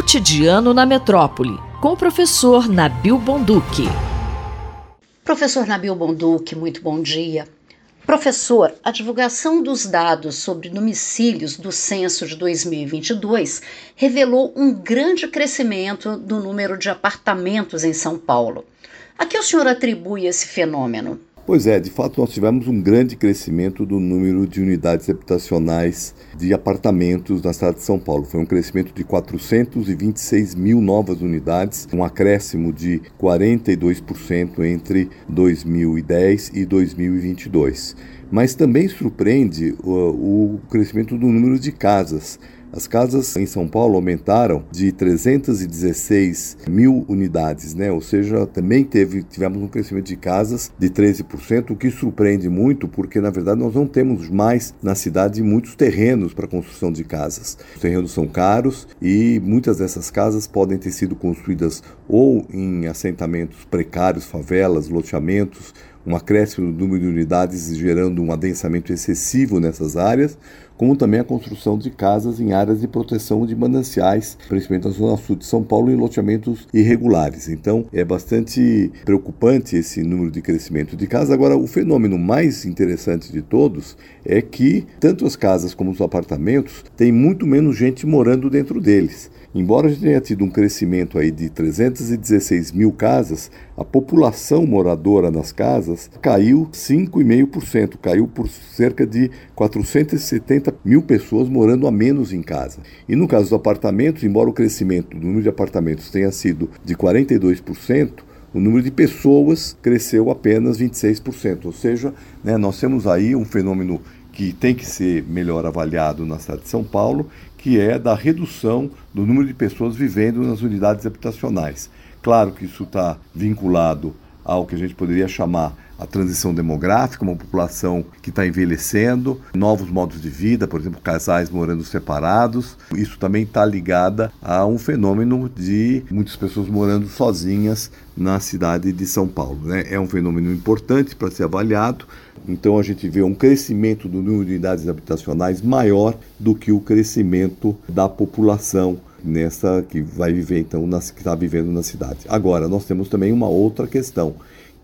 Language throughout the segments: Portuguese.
Cotidiano na Metrópole, com o professor Nabil Bonduque. Professor Nabil Bonduque, muito bom dia. Professor, a divulgação dos dados sobre domicílios do censo de 2022 revelou um grande crescimento do número de apartamentos em São Paulo. A que o senhor atribui esse fenômeno? Pois é, de fato nós tivemos um grande crescimento do número de unidades habitacionais de apartamentos na cidade de São Paulo. Foi um crescimento de 426 mil novas unidades, um acréscimo de 42% entre 2010 e 2022. Mas também surpreende o, o crescimento do número de casas. As casas em São Paulo aumentaram de 316 mil unidades, né? ou seja, também teve, tivemos um crescimento de casas de 13%, o que surpreende muito, porque na verdade nós não temos mais na cidade muitos terrenos para construção de casas. Os terrenos são caros e muitas dessas casas podem ter sido construídas ou em assentamentos precários, favelas, loteamentos, um acréscimo no número de unidades gerando um adensamento excessivo nessas áreas, como também a construção de casas em áreas de proteção de mananciais, principalmente na zona sul de São Paulo, em loteamentos irregulares. Então, é bastante preocupante esse número de crescimento de casas. Agora, o fenômeno mais interessante de todos é que tanto as casas como os apartamentos têm muito menos gente morando dentro deles. Embora a gente tenha tido um crescimento aí de 316 mil casas, a população moradora nas casas caiu 5,5%, caiu por cerca de 470 mil pessoas morando a menos em casa. E no caso dos apartamentos, embora o crescimento do número de apartamentos tenha sido de 42%, o número de pessoas cresceu apenas 26%. Ou seja, né, nós temos aí um fenômeno que tem que ser melhor avaliado na cidade de São Paulo, que é da redução do número de pessoas vivendo nas unidades habitacionais. Claro que isso está vinculado ao que a gente poderia chamar a transição demográfica, uma população que está envelhecendo, novos modos de vida, por exemplo, casais morando separados. Isso também está ligada a um fenômeno de muitas pessoas morando sozinhas na cidade de São Paulo. Né? É um fenômeno importante para ser avaliado. Então a gente vê um crescimento do número de unidades habitacionais maior do que o crescimento da população nessa que vai viver então nas, que está vivendo na cidade. Agora nós temos também uma outra questão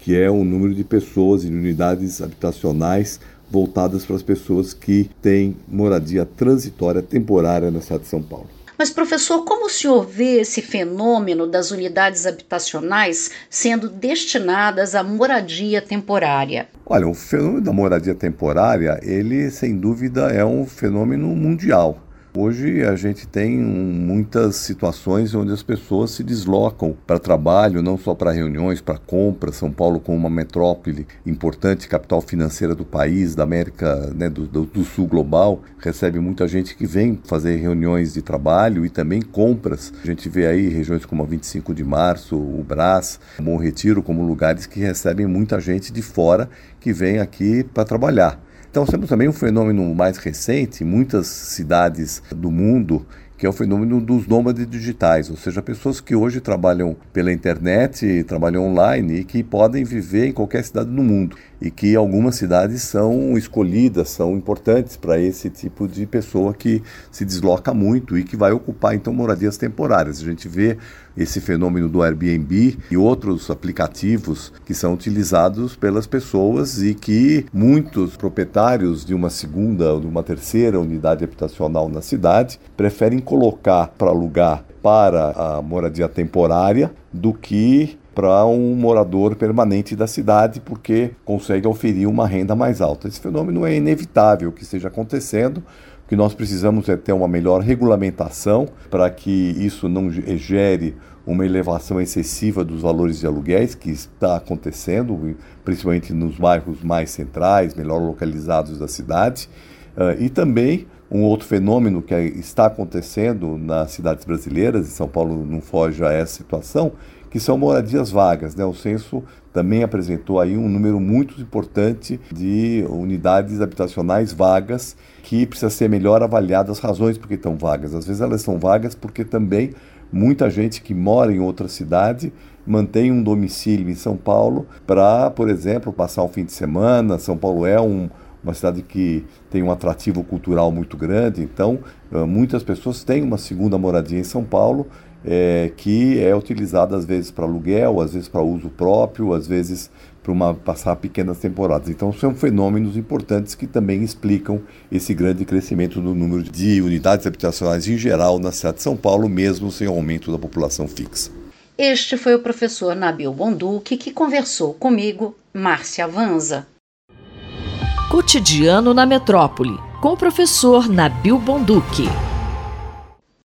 que é o número de pessoas em unidades habitacionais voltadas para as pessoas que têm moradia transitória temporária na cidade de São Paulo. Mas, professor, como o senhor vê esse fenômeno das unidades habitacionais sendo destinadas à moradia temporária? Olha, o fenômeno da moradia temporária, ele sem dúvida é um fenômeno mundial. Hoje a gente tem muitas situações onde as pessoas se deslocam para trabalho, não só para reuniões, para compras. São Paulo, como uma metrópole importante, capital financeira do país, da América né, do, do, do, Sul global, recebe muita gente que vem fazer reuniões de trabalho e também compras. A gente vê aí regiões como a 25 de Março, o Brás, Bom Retiro, como lugares que recebem muita gente de fora que vem aqui para trabalhar. Então temos também um fenômeno mais recente, muitas cidades do mundo que é o fenômeno dos nômades digitais, ou seja, pessoas que hoje trabalham pela internet, trabalham online e que podem viver em qualquer cidade do mundo e que algumas cidades são escolhidas, são importantes para esse tipo de pessoa que se desloca muito e que vai ocupar então moradias temporárias. A gente vê esse fenômeno do Airbnb e outros aplicativos que são utilizados pelas pessoas e que muitos proprietários de uma segunda ou de uma terceira unidade habitacional na cidade preferem colocar para alugar para a moradia temporária do que para um morador permanente da cidade, porque consegue oferir uma renda mais alta. Esse fenômeno é inevitável que esteja acontecendo. O que nós precisamos é ter uma melhor regulamentação para que isso não gere uma elevação excessiva dos valores de aluguéis, que está acontecendo, principalmente nos bairros mais centrais, melhor localizados da cidade, uh, e também um outro fenômeno que está acontecendo nas cidades brasileiras, e São Paulo não foge a essa situação, que são moradias vagas. Né? O censo também apresentou aí um número muito importante de unidades habitacionais vagas que precisa ser melhor avaliada as razões por que estão vagas. Às vezes elas estão vagas porque também muita gente que mora em outra cidade mantém um domicílio em São Paulo para, por exemplo, passar um fim de semana. São Paulo é um uma cidade que tem um atrativo cultural muito grande, então muitas pessoas têm uma segunda moradia em São Paulo, é, que é utilizada às vezes para aluguel, às vezes para uso próprio, às vezes para passar pequenas temporadas. Então são fenômenos importantes que também explicam esse grande crescimento no número de unidades habitacionais em geral na cidade de São Paulo, mesmo sem aumento da população fixa. Este foi o professor Nabil Bonduque que conversou comigo, Márcia Vanza. Cotidiano na Metrópole, com o professor Nabil Bonduque.